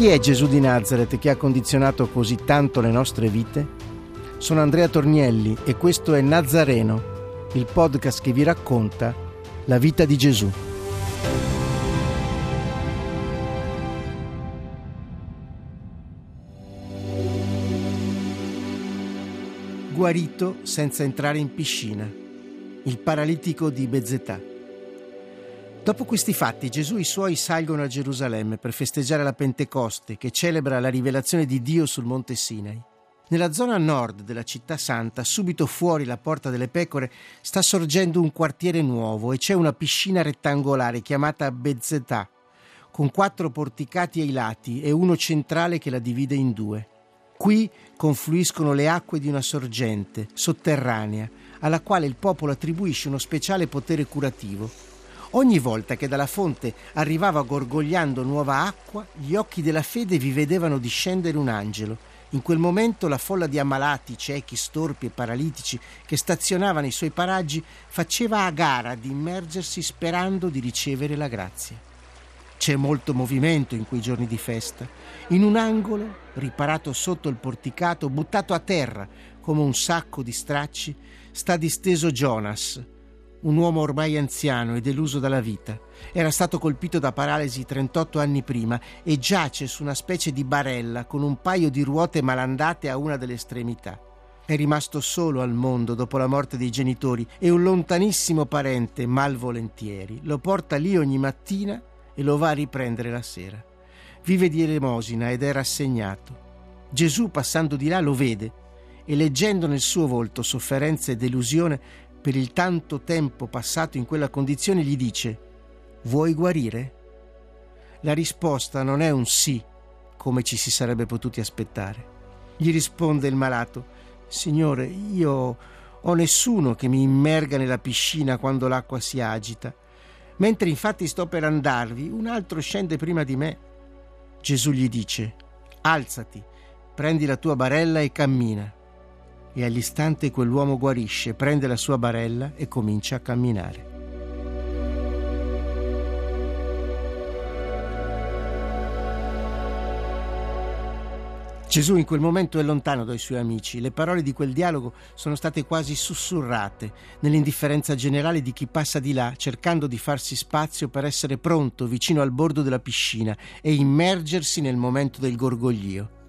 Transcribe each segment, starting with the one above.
Chi è Gesù di Nazareth che ha condizionato così tanto le nostre vite? Sono Andrea Tornielli e questo è Nazareno, il podcast che vi racconta la vita di Gesù. Guarito senza entrare in piscina. Il paralitico di Bezetà. Dopo questi fatti Gesù e i suoi salgono a Gerusalemme per festeggiare la Pentecoste che celebra la rivelazione di Dio sul monte Sinai. Nella zona nord della città santa, subito fuori la Porta delle Pecore, sta sorgendo un quartiere nuovo e c'è una piscina rettangolare chiamata Bezetà, con quattro porticati ai lati e uno centrale che la divide in due. Qui confluiscono le acque di una sorgente sotterranea, alla quale il popolo attribuisce uno speciale potere curativo. Ogni volta che dalla fonte arrivava gorgogliando nuova acqua, gli occhi della fede vi vedevano discendere un angelo. In quel momento la folla di ammalati, ciechi, storpi e paralitici che stazionava nei suoi paraggi faceva a gara di immergersi sperando di ricevere la grazia. C'è molto movimento in quei giorni di festa. In un angolo, riparato sotto il porticato, buttato a terra come un sacco di stracci, sta disteso Jonas, un uomo ormai anziano e deluso dalla vita. Era stato colpito da paralisi 38 anni prima e giace su una specie di barella con un paio di ruote malandate a una delle estremità. È rimasto solo al mondo dopo la morte dei genitori e un lontanissimo parente, malvolentieri, lo porta lì ogni mattina e lo va a riprendere la sera. Vive di elemosina ed è rassegnato. Gesù, passando di là, lo vede e leggendo nel suo volto sofferenza e delusione per il tanto tempo passato in quella condizione, gli dice Vuoi guarire? La risposta non è un sì, come ci si sarebbe potuti aspettare. Gli risponde il malato Signore, io ho nessuno che mi immerga nella piscina quando l'acqua si agita. Mentre infatti sto per andarvi, un altro scende prima di me. Gesù gli dice, alzati, prendi la tua barella e cammina. E all'istante quell'uomo guarisce, prende la sua barella e comincia a camminare. Gesù in quel momento è lontano dai suoi amici. Le parole di quel dialogo sono state quasi sussurrate nell'indifferenza generale di chi passa di là cercando di farsi spazio per essere pronto vicino al bordo della piscina e immergersi nel momento del gorgoglio.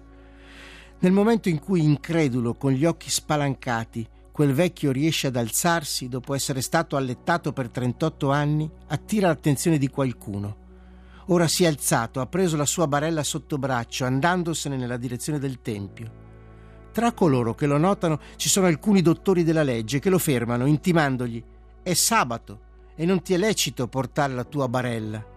Nel momento in cui, incredulo, con gli occhi spalancati, quel vecchio riesce ad alzarsi dopo essere stato allettato per 38 anni, attira l'attenzione di qualcuno. Ora si è alzato, ha preso la sua barella sotto braccio, andandosene nella direzione del tempio. Tra coloro che lo notano ci sono alcuni dottori della legge che lo fermano, intimandogli: È sabato e non ti è lecito portare la tua barella.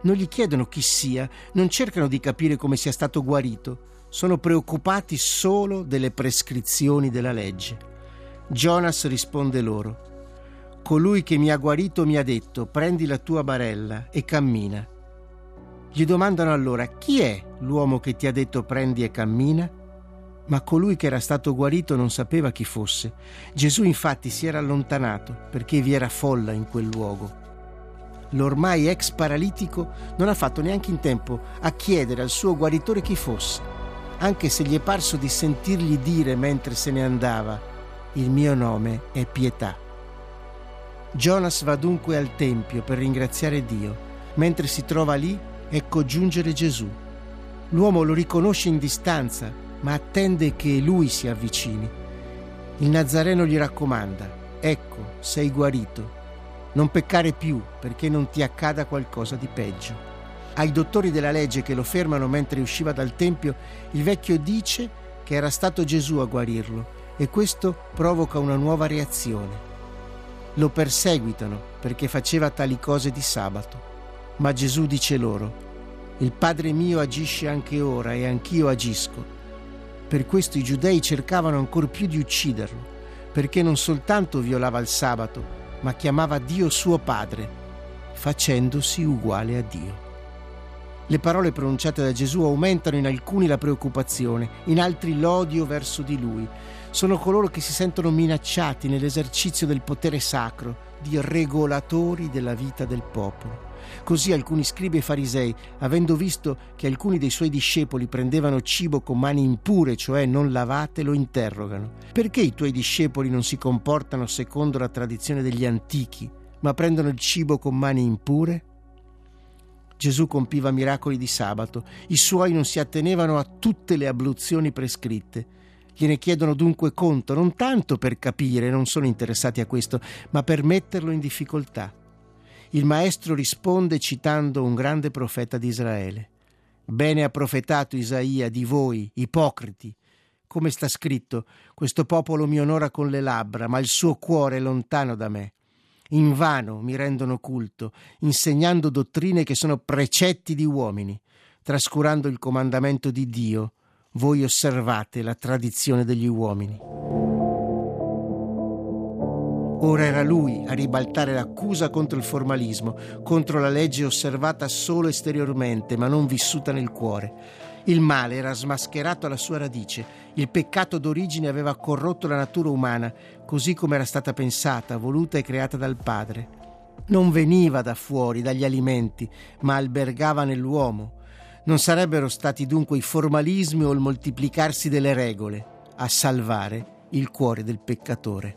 Non gli chiedono chi sia, non cercano di capire come sia stato guarito, sono preoccupati solo delle prescrizioni della legge. Jonas risponde loro: Colui che mi ha guarito mi ha detto, prendi la tua barella e cammina. Gli domandano allora, chi è l'uomo che ti ha detto prendi e cammina? Ma colui che era stato guarito non sapeva chi fosse. Gesù infatti si era allontanato perché vi era folla in quel luogo. L'ormai ex paralitico non ha fatto neanche in tempo a chiedere al suo guaritore chi fosse, anche se gli è parso di sentirgli dire mentre se ne andava, il mio nome è pietà. Jonas va dunque al Tempio per ringraziare Dio. Mentre si trova lì, ecco giungere Gesù. L'uomo lo riconosce in distanza, ma attende che lui si avvicini. Il Nazareno gli raccomanda, ecco, sei guarito. Non peccare più perché non ti accada qualcosa di peggio. Ai dottori della legge che lo fermano mentre usciva dal Tempio, il vecchio dice che era stato Gesù a guarirlo e questo provoca una nuova reazione. Lo perseguitano perché faceva tali cose di sabato. Ma Gesù dice loro, Il Padre mio agisce anche ora e anch'io agisco. Per questo i giudei cercavano ancor più di ucciderlo, perché non soltanto violava il sabato, ma chiamava Dio suo Padre, facendosi uguale a Dio. Le parole pronunciate da Gesù aumentano in alcuni la preoccupazione, in altri l'odio verso di lui. Sono coloro che si sentono minacciati nell'esercizio del potere sacro, di regolatori della vita del popolo. Così alcuni scribi e farisei, avendo visto che alcuni dei suoi discepoli prendevano cibo con mani impure, cioè non lavate, lo interrogano. Perché i tuoi discepoli non si comportano secondo la tradizione degli antichi, ma prendono il cibo con mani impure? Gesù compiva miracoli di sabato, i suoi non si attenevano a tutte le abluzioni prescritte. Gliene chiedono dunque conto, non tanto per capire, non sono interessati a questo, ma per metterlo in difficoltà. Il maestro risponde citando un grande profeta di Israele. Bene ha profetato Isaia di voi, ipocriti. Come sta scritto, questo popolo mi onora con le labbra, ma il suo cuore è lontano da me. Invano mi rendono culto, insegnando dottrine che sono precetti di uomini, trascurando il comandamento di Dio. Voi osservate la tradizione degli uomini. Ora era lui a ribaltare l'accusa contro il formalismo, contro la legge osservata solo esteriormente, ma non vissuta nel cuore. Il male era smascherato alla sua radice, il peccato d'origine aveva corrotto la natura umana, così come era stata pensata, voluta e creata dal Padre. Non veniva da fuori, dagli alimenti, ma albergava nell'uomo. Non sarebbero stati dunque i formalismi o il moltiplicarsi delle regole a salvare il cuore del peccatore.